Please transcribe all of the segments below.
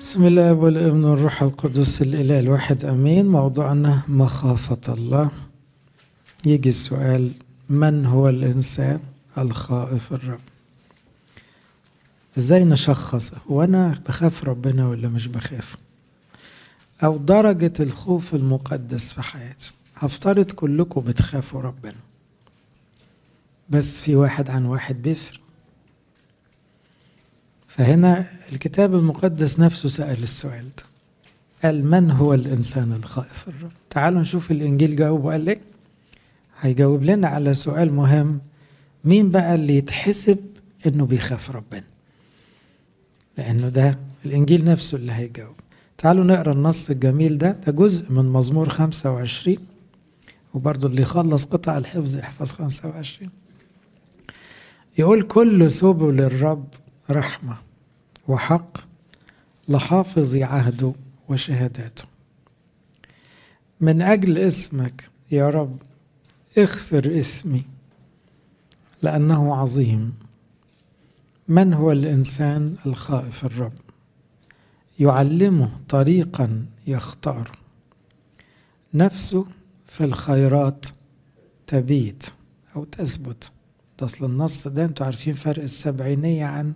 بسم الله والابن والروح القدس الإله الواحد أمين. موضوعنا مخافة الله. يجي السؤال من هو الإنسان الخائف الرب؟ إزاي نشخص؟ وأنا بخاف ربنا ولا مش بخاف؟ أو درجة الخوف المقدس في حياتي؟ هفترض كلكم بتخافوا ربنا. بس في واحد عن واحد بيفرق. فهنا الكتاب المقدس نفسه سأل السؤال ده. قال من هو الإنسان الخائف الرب؟ تعالوا نشوف الإنجيل جاوب وقال ليه هيجاوب لنا على سؤال مهم. مين بقى اللي يتحسب إنه بيخاف ربنا؟ لأنه ده الإنجيل نفسه اللي هيجاوب. تعالوا نقرأ النص الجميل ده. ده جزء من مزمور 25 وبرضه اللي يخلص قطع الحفظ يحفظ 25 يقول كل سبل الرب رحمة وحق لحافظ عهده وشهاداته من أجل اسمك يا رب اغفر اسمي لأنه عظيم. من هو الإنسان الخائف الرب؟ يعلمه طريقا يختار. نفسه في الخيرات تبيت أو تثبت. ده أصل النص ده أنتوا عارفين فرق السبعينية عن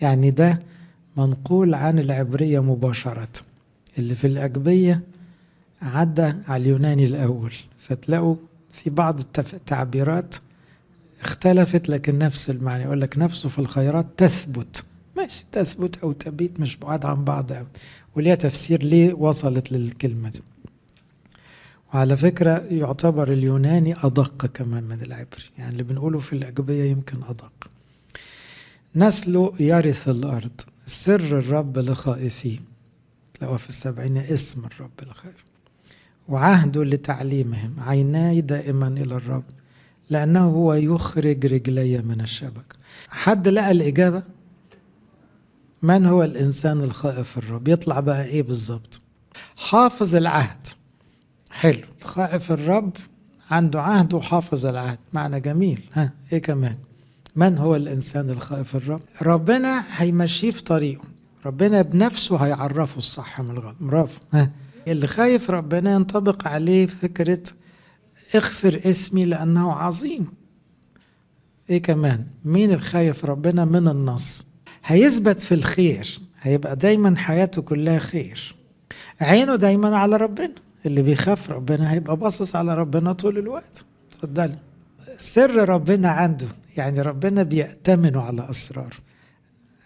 يعني ده منقول عن العبرية مباشرة اللي في الأجبية عدى على اليوناني الأول فتلاقوا في بعض التعبيرات اختلفت لكن نفس المعنى يقول لك نفسه في الخيرات تثبت. ماشي تثبت أو تبيت مش بعاد عن بعض أوي. وليها تفسير ليه وصلت للكلمة دي. وعلى فكرة يعتبر اليوناني أدق كمان من العبري يعني اللي بنقوله في الأجبية يمكن أدق. نسله يرث الأرض. سر الرب لخائفيه تلاقوها في السبعين اسم الرب الخائف وعهده لتعليمهم. عيناي دائما إلى الرب لأنه هو يخرج رجلي من الشبك. حد لقى الإجابة؟ من هو الإنسان الخائف الرب؟ يطلع بقى إيه بالظبط؟ حافظ العهد. حلو. خائف الرب عنده عهد وحافظ العهد. معنى جميل. ها إيه كمان؟ من هو الإنسان الخائف الرب؟ ربنا هيمشيه في طريقه. ربنا بنفسه هيعرفه الصح من الغلط. برافو. اللي خايف ربنا ينطبق عليه فكرة اغفر اسمي لأنه عظيم. إيه كمان؟ مين الخايف ربنا؟ من النص. هيثبت في الخير. هيبقى دايما حياته كلها خير. عينه دايما على ربنا. اللي بيخاف ربنا هيبقى باصص على ربنا طول الوقت. اتفضلي. سر ربنا عنده. يعني ربنا بيأتمنوا على أسرار.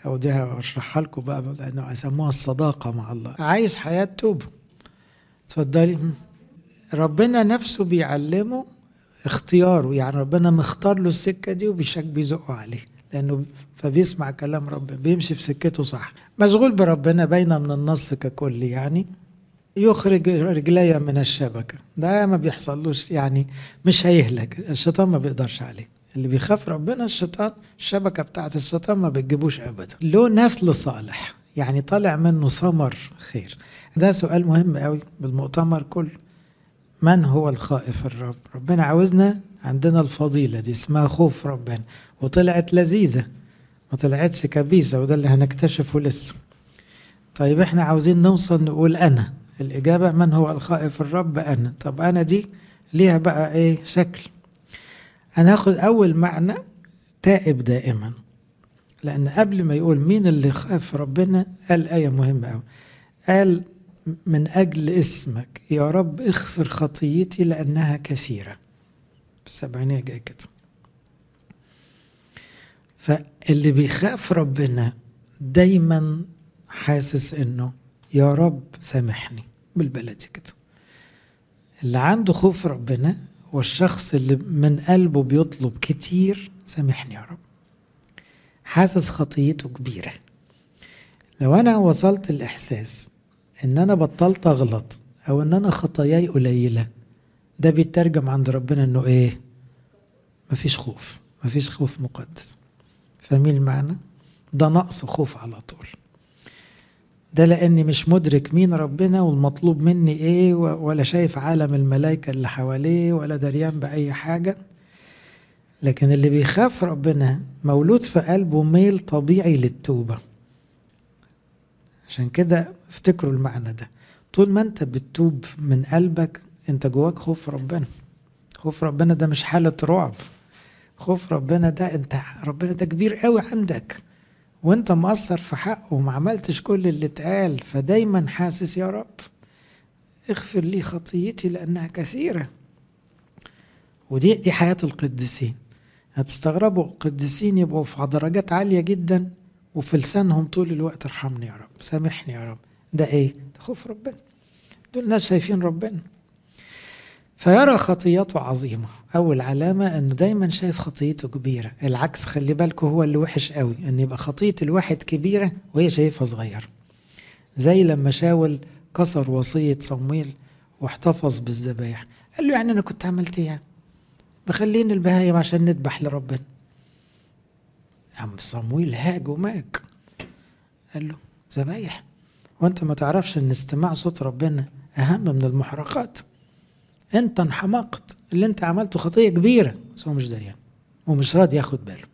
أو دي هشرحها لكم بقى لأنه يسموها الصداقة مع الله. عايز حياة توبة اتفضلي. ربنا نفسه بيعلمه اختياره. يعني ربنا مختار له السكة دي وبيشك بيزقه عليه. لأنه فبيسمع كلام ربنا بيمشي في سكته صح. مشغول بربنا باينة من النص ككل يعني. يخرج رجلي من الشبكة. ده ما بيحصلوش يعني مش هيهلك. الشيطان ما بيقدرش عليه. اللي بيخاف ربنا الشيطان الشبكة بتاعت الشيطان ما بتجيبوش أبدا. له نسل صالح يعني طالع منه ثمر خير. ده سؤال مهم قوي بالمؤتمر كله. من هو الخائف الرب؟ ربنا عاوزنا عندنا الفضيلة دي اسمها خوف ربنا. وطلعت لذيذة ما طلعتش كبيسة وده اللي هنكتشفه لسه. طيب إحنا عاوزين نوصل نقول أنا. الإجابة من هو الخائف الرب؟ أنا. طب أنا دي ليها بقى إيه؟ شكل. أنا هاخد أول معنى تائب دائما. لأن قبل ما يقول مين اللي خاف ربنا قال آية مهمة أوي. قال من أجل اسمك يا رب اغفر خطيتي لأنها كثيرة. بالسبعينية جاي كده. فاللي بيخاف ربنا دايما حاسس إنه يا رب سامحني بالبلدي كده. اللي عنده خوف ربنا والشخص اللي من قلبه بيطلب كتير سامحني يا رب. حاسس خطيته كبيرة. لو أنا وصلت الإحساس إن أنا بطلت أغلط أو إن أنا خطاياي قليلة ده بيترجم عند ربنا إنه إيه؟ مفيش خوف. مفيش خوف مقدس. فاهمين المعنى ده نقص خوف على طول. ده لأني مش مدرك مين ربنا والمطلوب مني إيه ولا شايف عالم الملائكة اللي حواليه ولا دريان بأي حاجة. لكن اللي بيخاف ربنا مولود في قلبه ميل طبيعي للتوبة. عشان كده افتكروا المعنى ده. طول ما أنت بتتوب من قلبك أنت جواك خوف ربنا. خوف ربنا ده مش حالة رعب. خوف ربنا ده أنت ربنا ده كبير قوي عندك. وانت مقصر في حقه وما عملتش كل اللي اتقال فدايما حاسس يا رب اغفر لي خطيتي لأنها كثيرة. ودي دي حياة القديسين. هتستغربوا القديسين يبقوا في درجات عالية جدا وفي لسانهم طول الوقت ارحمني يا رب سامحني يا رب. ده إيه؟ ده خوف ربنا. دول ناس شايفين ربنا. فيرى خطيته عظيمة. أول علامة أنه دايما شايف خطيته كبيرة. العكس خلي بالكم هو اللي وحش قوي أن يبقى خطية الواحد كبيرة وهي شايفها صغيرة زي لما شاول كسر وصية صمويل واحتفظ بالذبايح. قال له يعني أنا كنت عملت إيه يعني؟ مخلين البهايم عشان نذبح لربنا. عم صمويل هاج وماج قال له ذبايح؟ وأنت ما تعرفش إن استماع صوت ربنا أهم من المحرقات. أنت انحمقت. اللي أنت عملته خطية كبيرة. بس هو مش دريان ومش راضي ياخد باله.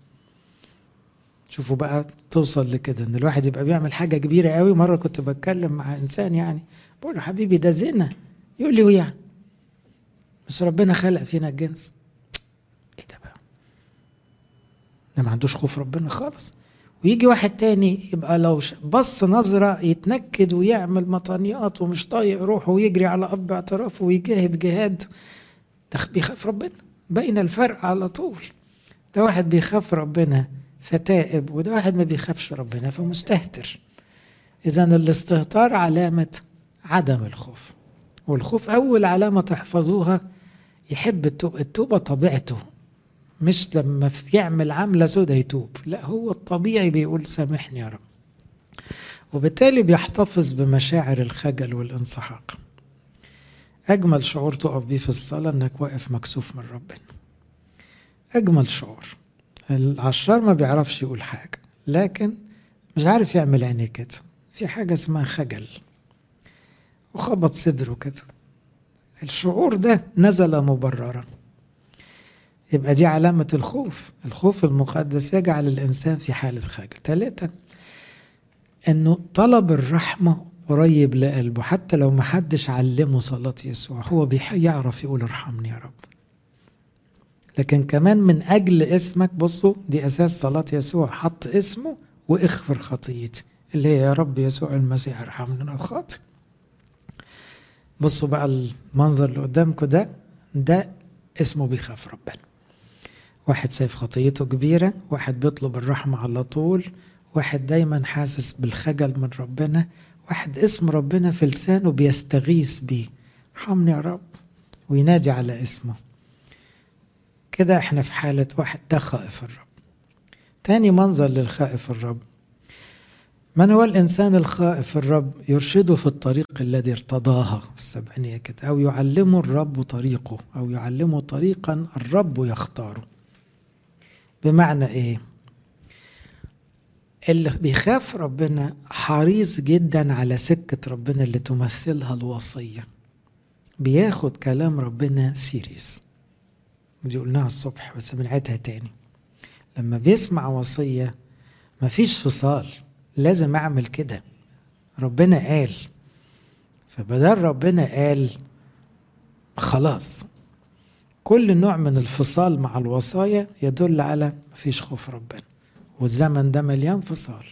شوفوا بقى توصل لكده إن الواحد يبقى بيعمل حاجة كبيرة قوي. مرة كنت بتكلم مع إنسان يعني بقول له حبيبي ده زنا. يقول لي ويعني بس ربنا خلق فينا الجنس. إيه ده بقى؟ ده ما عندوش خوف ربنا خالص. ويجي واحد تاني يبقى لو بص نظرة يتنكد ويعمل مطانيات ومش طايق روحه ويجري على أب اعترافه ويجاهد جهاد ده بيخاف ربنا. بين الفرق على طول. ده واحد بيخاف ربنا فتائب وده واحد ما بيخافش ربنا فمستهتر. إذا الاستهتار علامة عدم الخوف والخوف أول علامة تحفظوها يحب التوبة التوبة طبيعته. مش لما يعمل عملة سودة يتوب. لا هو الطبيعي بيقول سامحني يا رب. وبالتالي بيحتفظ بمشاعر الخجل والانسحاق. أجمل شعور تقف بيه في الصلاة إنك واقف مكسوف من ربنا. أجمل شعور. العشار ما بيعرفش يقول حاجة لكن مش عارف يعمل عينيه كده. في حاجة اسمها خجل وخبط صدره كده. الشعور ده نزل مبررا. يبقى دي علامة الخوف. الخوف المقدس يجعل الإنسان في حالة خجل. ثلاثة أنه طلب الرحمة قريب لقلبه حتى لو ما حدش علمه صلاة يسوع هو يعرف يقول ارحمني يا رب. لكن كمان من أجل اسمك بصوا دي أساس صلاة يسوع حط اسمه واغفر خطيتي اللي هي يا رب يسوع المسيح ارحمني أنا الخاطئ بصوا بقى المنظر اللي قدامكم ده ده اسمه بيخاف ربنا. واحد شايف خطيته كبيرة واحد بيطلب الرحمة على طول واحد دايما حاسس بالخجل من ربنا واحد اسم ربنا في لسانه بيستغيث بيه. ارحمني يا رب. وينادي على اسمه. كده إحنا في حالة واحد ده خائف الرب. تاني منظر للخائف الرب. من هو الإنسان الخائف الرب؟ يرشده في الطريق الذي ارتضاها السبعينية كده. أو يعلمه الرب طريقه. أو يعلمه طريقا الرب يختاره. بمعنى إيه؟ اللي بيخاف ربنا حريص جدا على سكة ربنا اللي تمثلها الوصية. بياخد كلام ربنا سيريس. دي قلناها الصبح بس بنعيدها تاني. لما بيسمع وصية مفيش فصال لازم أعمل كده. ربنا قال. فبدل ربنا قال خلاص. كل نوع من الفصال مع الوصايا يدل على مفيش خوف ربنا والزمن ده مليان فصال.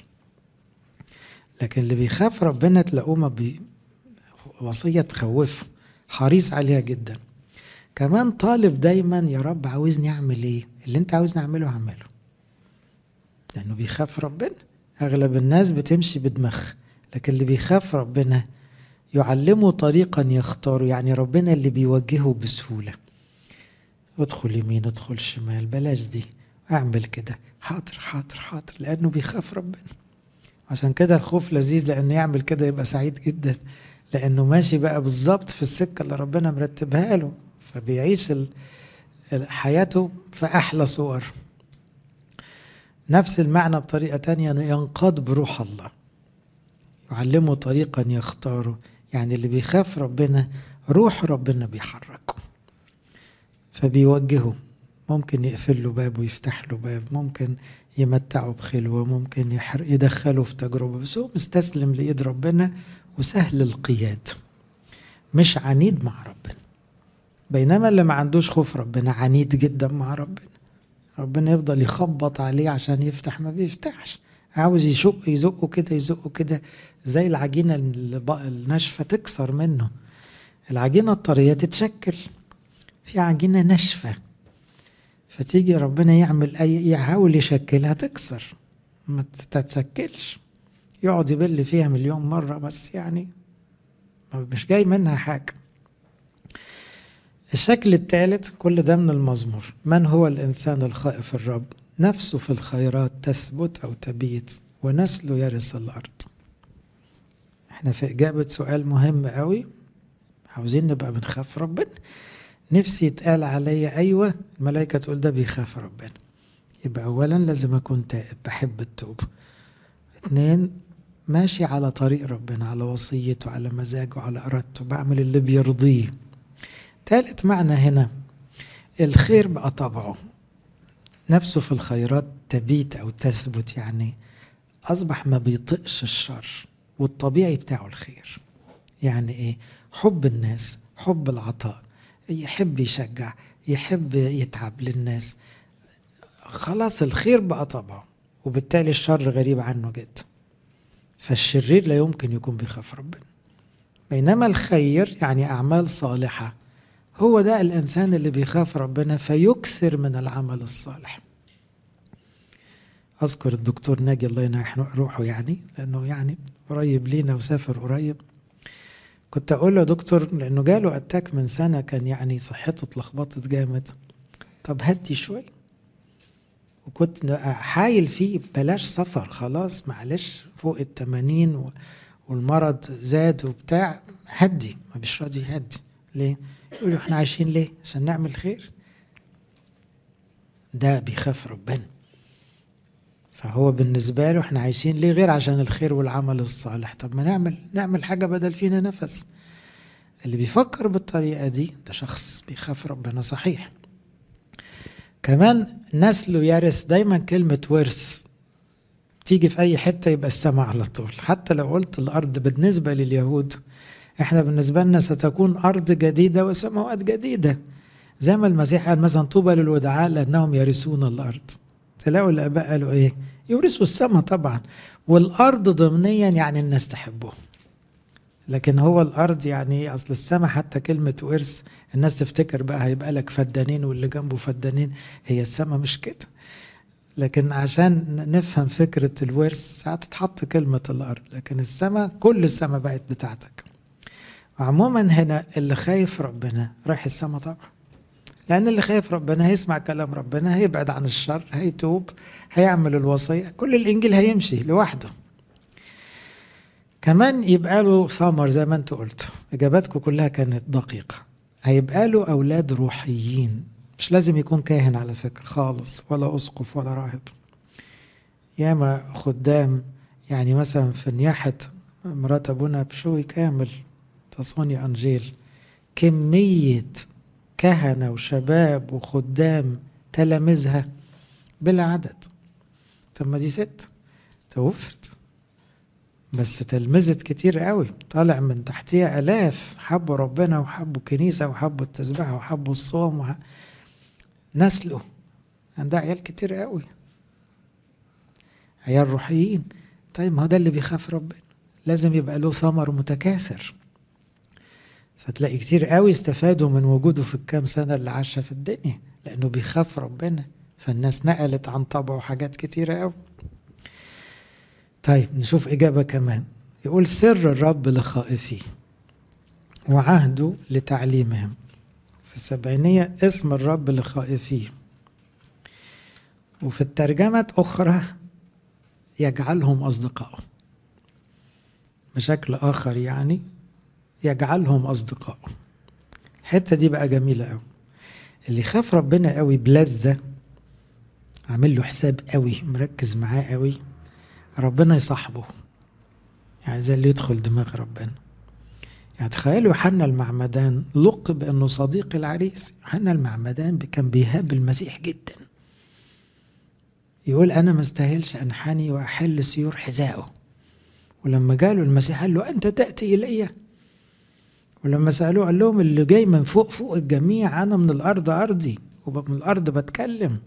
لكن اللي بيخاف ربنا تلاقوه ما بي وصية تخوفه حريص عليها جدا. كمان طالب دايما يا رب عاوزني أعمل إيه؟ اللي أنت عاوزني أعمله هعمله. لأنه بيخاف ربنا. أغلب الناس بتمشي بدماغ لكن اللي بيخاف ربنا يعلمه طريقا يختاره يعني ربنا اللي بيوجهه بسهولة. ادخل يمين ادخل شمال بلاش دي. اعمل كده. حاضر حاضر حاضر. لأنه بيخاف ربنا. عشان كده الخوف لذيذ لأنه يعمل كده يبقى سعيد جدا. لأنه ماشي بقى بالظبط في السكة اللي ربنا مرتبها له. فبيعيش حياته في أحلى صور. نفس المعنى بطريقة تانية ينقاد بروح الله. يعلمه طريقا يختاره. يعني اللي بيخاف ربنا روح ربنا بيحركه. فبيوجهه. ممكن يقفل له باب ويفتح له باب ممكن يمتعه بخلوة ممكن يدخله في تجربة بس هو مستسلم لإيد ربنا وسهل القياد. مش عنيد مع ربنا. بينما اللي ما عندوش خوف ربنا عنيد جدا مع ربنا. ربنا يفضل يخبط عليه عشان يفتح ما بيفتحش. عاوز يشق يزقه كده يزقه كده زي العجينة الناشفة تكسر منه. العجينة الطرية تتشكل. في عجينة ناشفة. فتيجي ربنا يعمل أي يحاول يشكلها تكسر. ما تتشكلش. يقعد يبل فيها مليون مرة بس يعني مش جاي منها حاجة. الشكل الثالث كل ده من المزمور. من هو الإنسان الخائف الرب؟ نفسه في الخيرات تثبت أو تبيت ونسله يرث الأرض. إحنا في إجابة سؤال مهم قوي عاوزين نبقى بنخاف ربنا؟ نفسي يتقال عليا أيوة الملائكة تقول ده بيخاف ربنا. يبقى أولا لازم أكون تائب بحب التوبة اتنين ماشي على طريق ربنا على وصيته على مزاجه على إرادته بعمل اللي بيرضيه. تالت معنى هنا الخير بقى طبعه. نفسه في الخيرات تبيت أو تثبت يعني أصبح ما بيطقش الشر والطبيعي بتاعه الخير. يعني إيه؟ حب الناس حب العطاء. يحب يشجع يحب يتعب للناس. خلاص الخير بقى طبعه وبالتالي الشر غريب عنه جدا. فالشرير لا يمكن يكون بيخاف ربنا. بينما الخير يعني أعمال صالحة هو ده الإنسان اللي بيخاف ربنا فيكثر من العمل الصالح. أذكر الدكتور ناجي الله ينح روحه يعني لأنه يعني قريب لينا وسافر قريب. كنت أقول له دكتور لأنه جاله أتاك من سنة كان يعني صحته اتلخبطت جامد. طب هدي شوي. وكنت حايل فيه بلاش سفر خلاص معلش فوق التمانين والمرض زاد وبتاع هدي ما مش راضي يهدي. ليه؟ يقولوا إحنا عايشين ليه؟ عشان نعمل خير. ده بيخاف ربنا. فهو بالنسبة له إحنا عايشين ليه غير عشان الخير والعمل الصالح؟ طب ما نعمل نعمل حاجة بدل فينا نفس. اللي بيفكر بالطريقة دي ده شخص بيخاف ربنا صحيح. كمان نسله يرث دايما كلمة ورث. تيجي في أي حتة يبقى السماء على طول. حتى لو قلت الأرض بالنسبة لليهود إحنا بالنسبة لنا ستكون أرض جديدة وسماوات جديدة. زي ما المسيح قال مثلا طوبى للودعاء لأنهم يرثون الأرض. تلاقوا الآباء قالوا إيه؟ يورثوا السماء طبعا. والأرض ضمنيا يعني الناس تحبه. لكن هو الأرض يعني أصل السماء حتى كلمة ورث الناس تفتكر بقى هيبقى لك فدانين واللي جنبه فدانين هي السماء مش كده. لكن عشان نفهم فكرة الورث ساعات تتحط كلمة الأرض. لكن السماء كل السماء بقت بتاعتك. عموما هنا اللي خايف ربنا رايح السماء طبعا. لأن اللي خايف ربنا هيسمع كلام ربنا هيبعد عن الشر هيتوب هيعمل الوصية. كل الإنجيل هيمشي لوحده. كمان يبقى له ثمر زي ما أنتوا قلتوا إجاباتكم كلها كانت دقيقة. هيبقى له أولاد روحيين. مش لازم يكون كاهن على فكرة خالص ولا أسقف ولا راهب. ياما خدام يعني مثلا في نياحة مرات أبونا بشوي كامل تصوني أنجيل كمية كهنة وشباب وخدام تلامذها بلا عدد طب ما دي ست. توفت بس تلمذت كتير قوي. طالع من تحتيها آلاف. حبوا ربنا وحبوا كنيسة وحبوا التسبيح وحبوا الصوم وح... نسله عندها عيال كتير قوي. عيال روحيين. طيب ما هو ده اللي بيخاف ربنا. لازم يبقى له ثمر متكاثر. فتلاقي كتير قوي استفادوا من وجوده في الكام سنة اللي عاشها في الدنيا لأنه بيخاف ربنا فالناس نقلت عن طبعه حاجات كتيرة قوي. طيب نشوف إجابة كمان. يقول سر الرب لخائفيه وعهده لتعليمهم. في السبعينية اسم الرب لخائفيه وفي الترجمة أخرى يجعلهم أصدقائه بشكل آخر يعني يجعلهم أصدقائه الحتة دي بقى جميلة قوي اللي يخاف ربنا قوي بلذة عامل له حساب قوي مركز معاه قوي ربنا يصاحبه. يعني زي اللي يدخل دماغ ربنا. يعني تخيلوا يوحنا المعمدان لقب إنه صديق العريس. يوحنا المعمدان كان بيهاب المسيح جدا. يقول أنا ما استاهلش أنحني وأحل سيور حذائه ولما جاله المسيح قال له أنت تأتي إلي؟ ولما سألوه قال لهم اللي جاي من فوق فوق الجميع أنا من الأرض أرضي ومن الأرض بتكلم.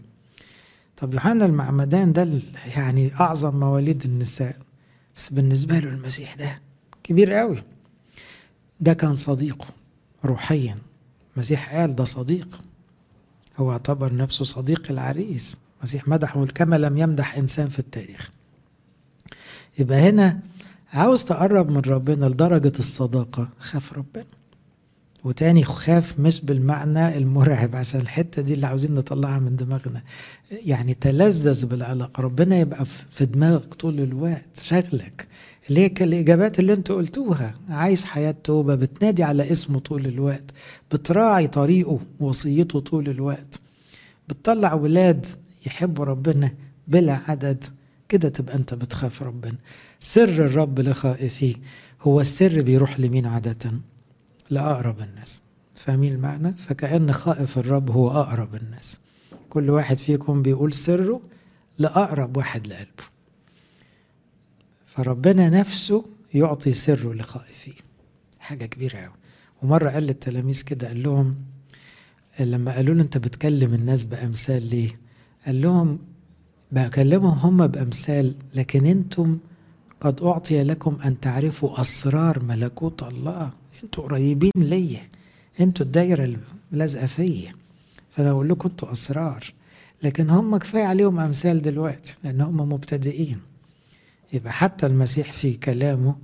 طب يوحنا المعمدان ده يعني أعظم مواليد النساء. بس بالنسبة له المسيح ده كبير قوي. ده كان صديقه روحيا. المسيح قال ده صديق. هو اعتبر نفسه صديق العريس. المسيح مدحه كما لم يمدح إنسان في التاريخ. يبقى هنا عاوز تقرب من ربنا لدرجة الصداقة خاف ربنا. وتاني خاف مش بالمعنى المرعب عشان الحتة دي اللي عاوزين نطلعها من دماغنا. يعني تلذذ بالعلاقة. ربنا يبقى في دماغك طول الوقت شغلك. اللي هي الإجابات اللي أنتوا قلتوها. عايش حياة توبة بتنادي على اسمه طول الوقت. بتراعي طريقه ووصيته طول الوقت. بتطلع ولاد يحبوا ربنا بلا عدد. كده تبقى أنت بتخاف ربنا. سر الرب لخائفيه هو السر بيروح لمين عادة؟ لأقرب الناس. فاهمين المعنى؟ فكأن خائف الرب هو أقرب الناس. كل واحد فيكم بيقول سره لأقرب واحد لقلبه. فربنا نفسه يعطي سره لخائفيه حاجة كبيرة أوي. ومرة قال للتلاميذ كده قال لهم لما قالوا له أنت بتكلم الناس بأمثال ليه؟ قال لهم بكلمهم هم بأمثال لكن أنتم قد أعطي لكم أن تعرفوا أسرار ملكوت الله. أنتوا قريبين ليا. أنتوا الدايرة اللازقة فيا. فأنا أقول لكم أنتوا أسرار. لكن هم كفاية عليهم أمثال دلوقتي لأن هم مبتدئين. يبقى حتى المسيح في كلامه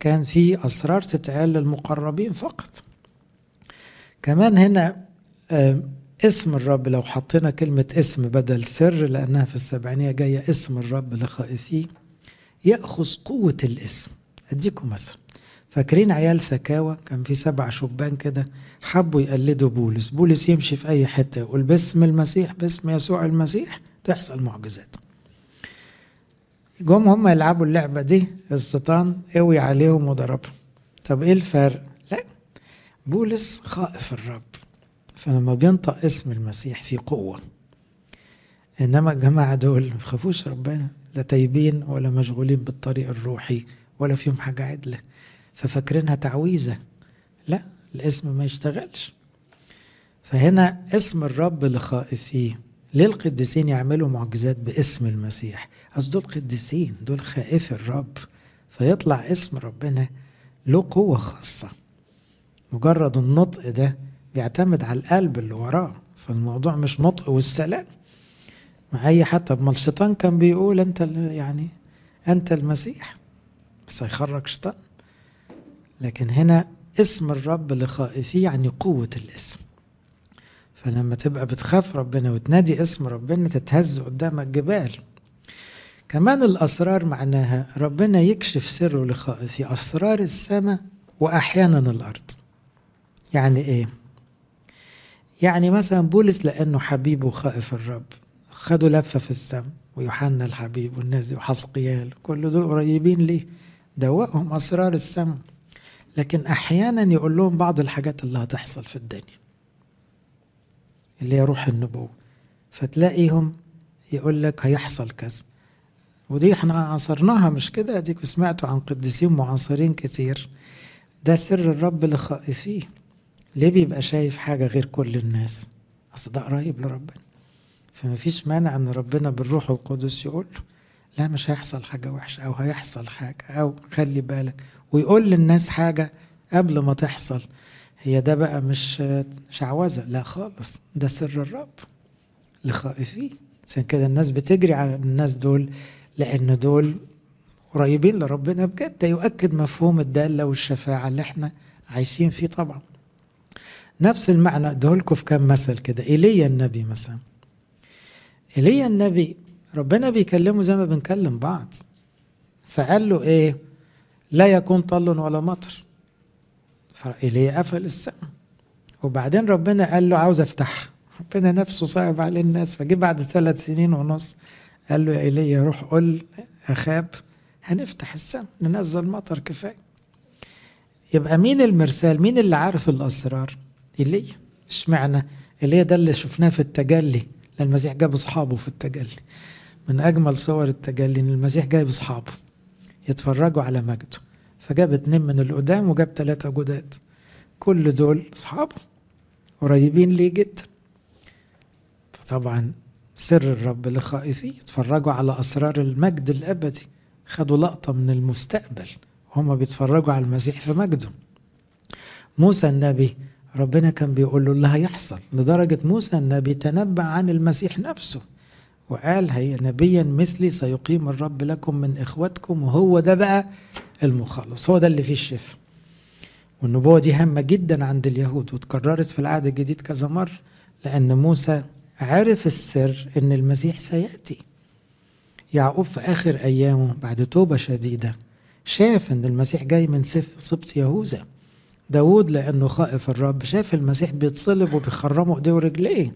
كان في أسرار تتقال للمقربين فقط. كمان هنا اسم الرب لو حطينا كلمة اسم بدل سر لأنها في السبعينية جاية اسم الرب لخائفيه يأخذ قوة الاسم. أديكم مثل. فاكرين عيال سكاوى كان في سبع شبان كده حبوا يقلدوا بولس. بولس يمشي في أي حتة يقول باسم المسيح باسم يسوع المسيح تحصل معجزات. جم هم يلعبوا اللعبة دي الشيطان قوي عليهم وضربهم. طب إيه الفرق؟ لا. بولس خائف الرب. فلما بينطق اسم المسيح في قوة إنما الجماعة دول ما بيخافوش ربنا لا تايبين ولا مشغولين بالطريق الروحي ولا فيهم حاجة عدلة. ففاكرينها تعويذة. لا الاسم ما يشتغلش. فهنا اسم الرب لخائفيه ليه القديسين يعملوا معجزات باسم المسيح. أصل دول قديسين دول خائف الرب. فيطلع اسم ربنا له قوة خاصة. مجرد النطق ده بيعتمد على القلب اللي وراه فالموضوع مش نطق والسلام. مع حد طب ما الشيطان كان بيقول أنت يعني أنت المسيح بس هيخرج شيطان. لكن هنا اسم الرب لخائفيه يعني قوة الاسم. فلما تبقى بتخاف ربنا وتنادي اسم ربنا تتهز قدامك جبال. كمان الأسرار معناها ربنا يكشف سره لخائفيه أسرار السماء وأحيانا الأرض. يعني إيه؟ يعني مثلا بولس لأنه حبيب وخائف الرب. خدوا لفة في السماء ويوحنا الحبيب والناس دي وحسقيال كل دول قريبين ليه؟ دوقهم أسرار السماء لكن أحيانا يقول لهم بعض الحاجات اللي هتحصل في الدنيا اللي هي روح النبوة. فتلاقيهم يقول لك هيحصل كذا. ودي إحنا عاصرناها مش كده؟ اديكوا سمعتوا عن قديسين معاصرين كتير. ده سر الرب لخائفيه ليه بيبقى شايف حاجة غير كل الناس؟ أصل ده قريب لربنا. فما فيش مانع إن ربنا بالروح القدس يقول له لا مش هيحصل حاجة وحشة أو هيحصل حاجة أو خلي بالك. ويقول للناس حاجة قبل ما تحصل. هي ده بقى مش شعوذة لا خالص ده سر الرب لخائفيه عشان كده الناس بتجري على الناس دول لأن دول قريبين لربنا بجد. ده يؤكد مفهوم الدالة والشفاعة اللي إحنا عايشين فيه طبعا. نفس المعنى. ادهولكوا في كام مثل كده. إيليا النبي مثلا. إيليا النبي ربنا بيكلمه زي ما بنكلم بعض. فقال له إيه؟ لا يكون طل ولا مطر. فإيليا قفل السماء وبعدين ربنا قال له عاوز افتحها ربنا نفسه صعب على الناس. فجه بعد ثلاث سنين ونص قال له يا إيليا روح قول أخاب هنفتح السماء ننزل مطر كفاية. يبقى مين المرسال؟ مين اللي عارف الأسرار؟ ايليا إشمعنى؟ ايليا ده اللي شفناه في التجلي لما المسيح جاب اصحابه في التجلي. من أجمل صور التجلي إن المسيح جايب أصحابه يتفرجوا على مجده. فجاب اتنين من القدام وجاب ثلاثة جداد. كل دول أصحابه قريبين ليه جدا. فطبعا سر الرب لخائفيه يتفرجوا على أسرار المجد الأبدي. خدوا لقطة من المستقبل وهم بيتفرجوا على المسيح في مجده. موسى النبي ربنا كان بيقول له اللي هيحصل لدرجة موسى النبي تنبأ عن المسيح نفسه وقال هي نبيا مثلي سيقيم الرب لكم من إخوتكم وهو ده بقى المخلص هو ده اللي فيه الشفاء. والنبوة دي هامة جدا عند اليهود وتكررت في العهد الجديد كذا مرة لأن موسى عرف السر إن المسيح سيأتي. يعقوب في آخر أيامه بعد توبة شديدة شاف إن المسيح جاي من سبط يهوذا. داود لأنه خائف الرب. شاف المسيح بيتصلب وبيخرموا إيديه ورجليه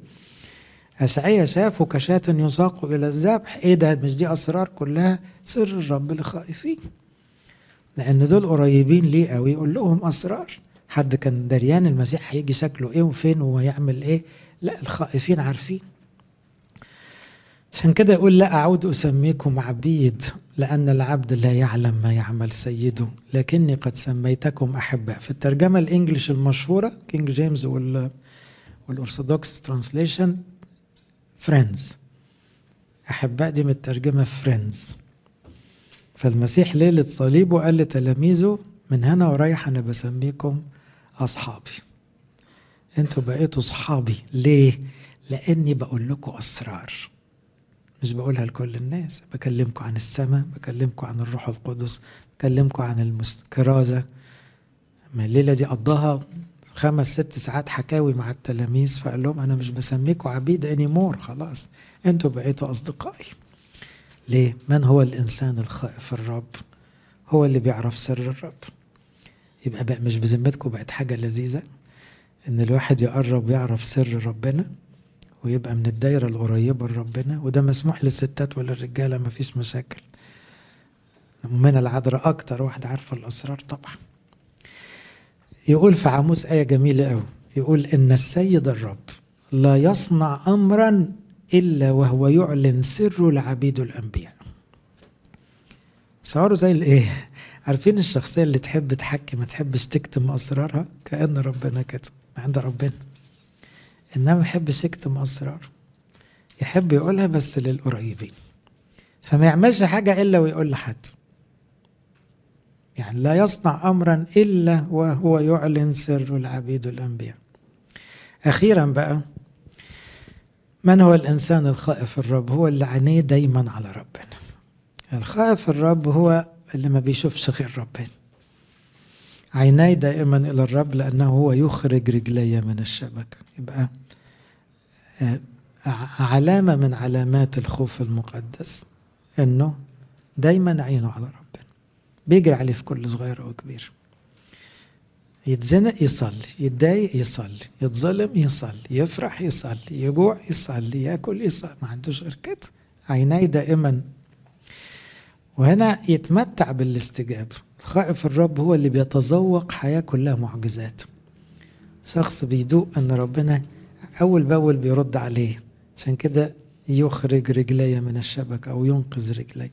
أشعيا شافه كشاة يساق إلى الذبح. إيه ده؟ مش دي أسرار كلها؟ سر الرب لخائفين لأن دول قريبين ليه قوي يقول لهم أسرار. حد كان دريان المسيح هيجي شكله إيه وفين وهيعمل إيه؟ لا الخائفين عارفين. عشان كده يقول لا أعود أسميكم عبيد لأن العبد لا يعلم ما يعمل سيده لكني قد سميتكم أحباء. في الترجمة ال English المشهورة King James وال وال Orthodox translation friends أحباء دي مترجمة friends فالمسيح ليلة صليبه قال لتلاميذه من هنا ورايح أنا بسميكم أصحابي. أنتوا بقيتوا أصحابي. ليه؟ لأني بقول لكم أسرار. مش بقولها لكل الناس بكلمكم عن السماء بكلمكم عن الروح القدس بكلمكم عن الكرازة ما الليلة دي قضاها خمس ست ساعات حكاوي مع التلاميذ فقال لهم أنا مش بسميكم عبيد اني مور خلاص. أنتوا بقيتوا أصدقائي. ليه؟ من هو الإنسان الخائف؟ الرب؟ هو اللي بيعرف سر الرب. يبقى بقى مش بذمتكم بقت حاجة لذيذة إن الواحد يقرب يعرف سر ربنا. ويبقى من الدايرة القريبة لربنا وده مسموح للستات وللرجالة مفيش مشاكل. ومن العذراء أكتر واحدة عارفة الأسرار طبعا. يقول في عاموس آية جميلة أوي يقول إن السيد الرب لا يصنع أمرا إلا وهو يعلن سره لعبيد الأنبياء. صاروا زي الإيه عارفين الشخصية اللي تحب تحكي ما تحبش تكتم أسرارها؟ كأن ربنا كده عند ربنا. إنما ما يحبش يكتم أسراره يحب يقولها بس للقريبين. فما يعملش حاجة إلا ويقول لحد. يعني لا يصنع أمرا إلا وهو يعلن سر العبيد الأنبياء. أخيرا بقى من هو الإنسان الخائف الرب؟ هو اللي عينيه دايما على ربنا. الخائف الرب هو اللي ما بيشوفش غير ربنا. عيناي دائما إلى الرب لأنه هو يخرج رجلي من الشبكة. يبقى علامة من علامات الخوف المقدس أنه دايما عينه على ربنا. بيجري عليه في كل صغير وكبير. يتزنق يصلي يتضايق يصلي يتظلم يصلي يفرح يصلي يجوع يصلي يأكل يصلي ما عندوش غير كده عيناي دائما. وهنا يتمتع بالاستجابة. خائف الرب هو اللي بيتذوق حياة كلها معجزات. شخص بيدوق أن ربنا أول بأول بيرد عليه. عشان كده يخرج رجلي من الشبكة أو ينقذ رجلي.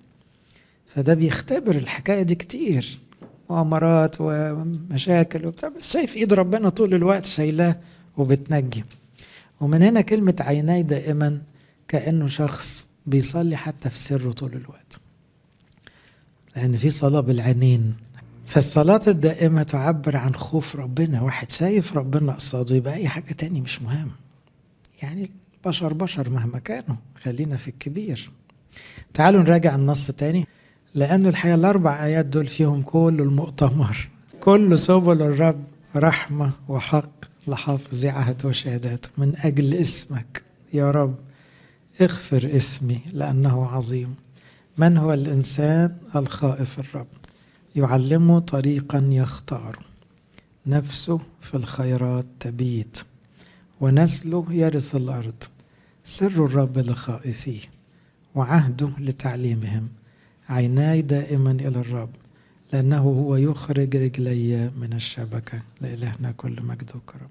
فده بيختبر الحكاية دي كتير. مؤامرات ومشاكل وبتاع بس شايف إيد ربنا طول الوقت شايلاه وبتنجي. ومن هنا كلمة عيناي دائما كأنه شخص بيصلي حتى في سره طول الوقت. لأن في صلاة بالعينين. فالصلاة الدائمة تعبر عن خوف ربنا. واحد شايف ربنا قصاده يبقى أي حاجة تاني مش مهم. يعني بشر بشر مهما كانوا خلينا في الكبير. تعالوا نراجع النص تاني. لأن الحقيقة الأربع آيات دول فيهم كل المؤتمر. كل سبل الرب رحمة وحق لحافظ عهد وشهاداته من أجل اسمك. يا رب اغفر اسمي لأنه عظيم. من هو الإنسان الخائف الرب؟ يعلمه طريقا يختار. نفسه في الخيرات تبيت. ونسله يرث الأرض سر الرب لخائفيه وعهده لتعليمهم. عيناي دائما إلى الرب لأنه هو يخرج رجلي من الشبكة. لإلهنا كل مجد وكرم.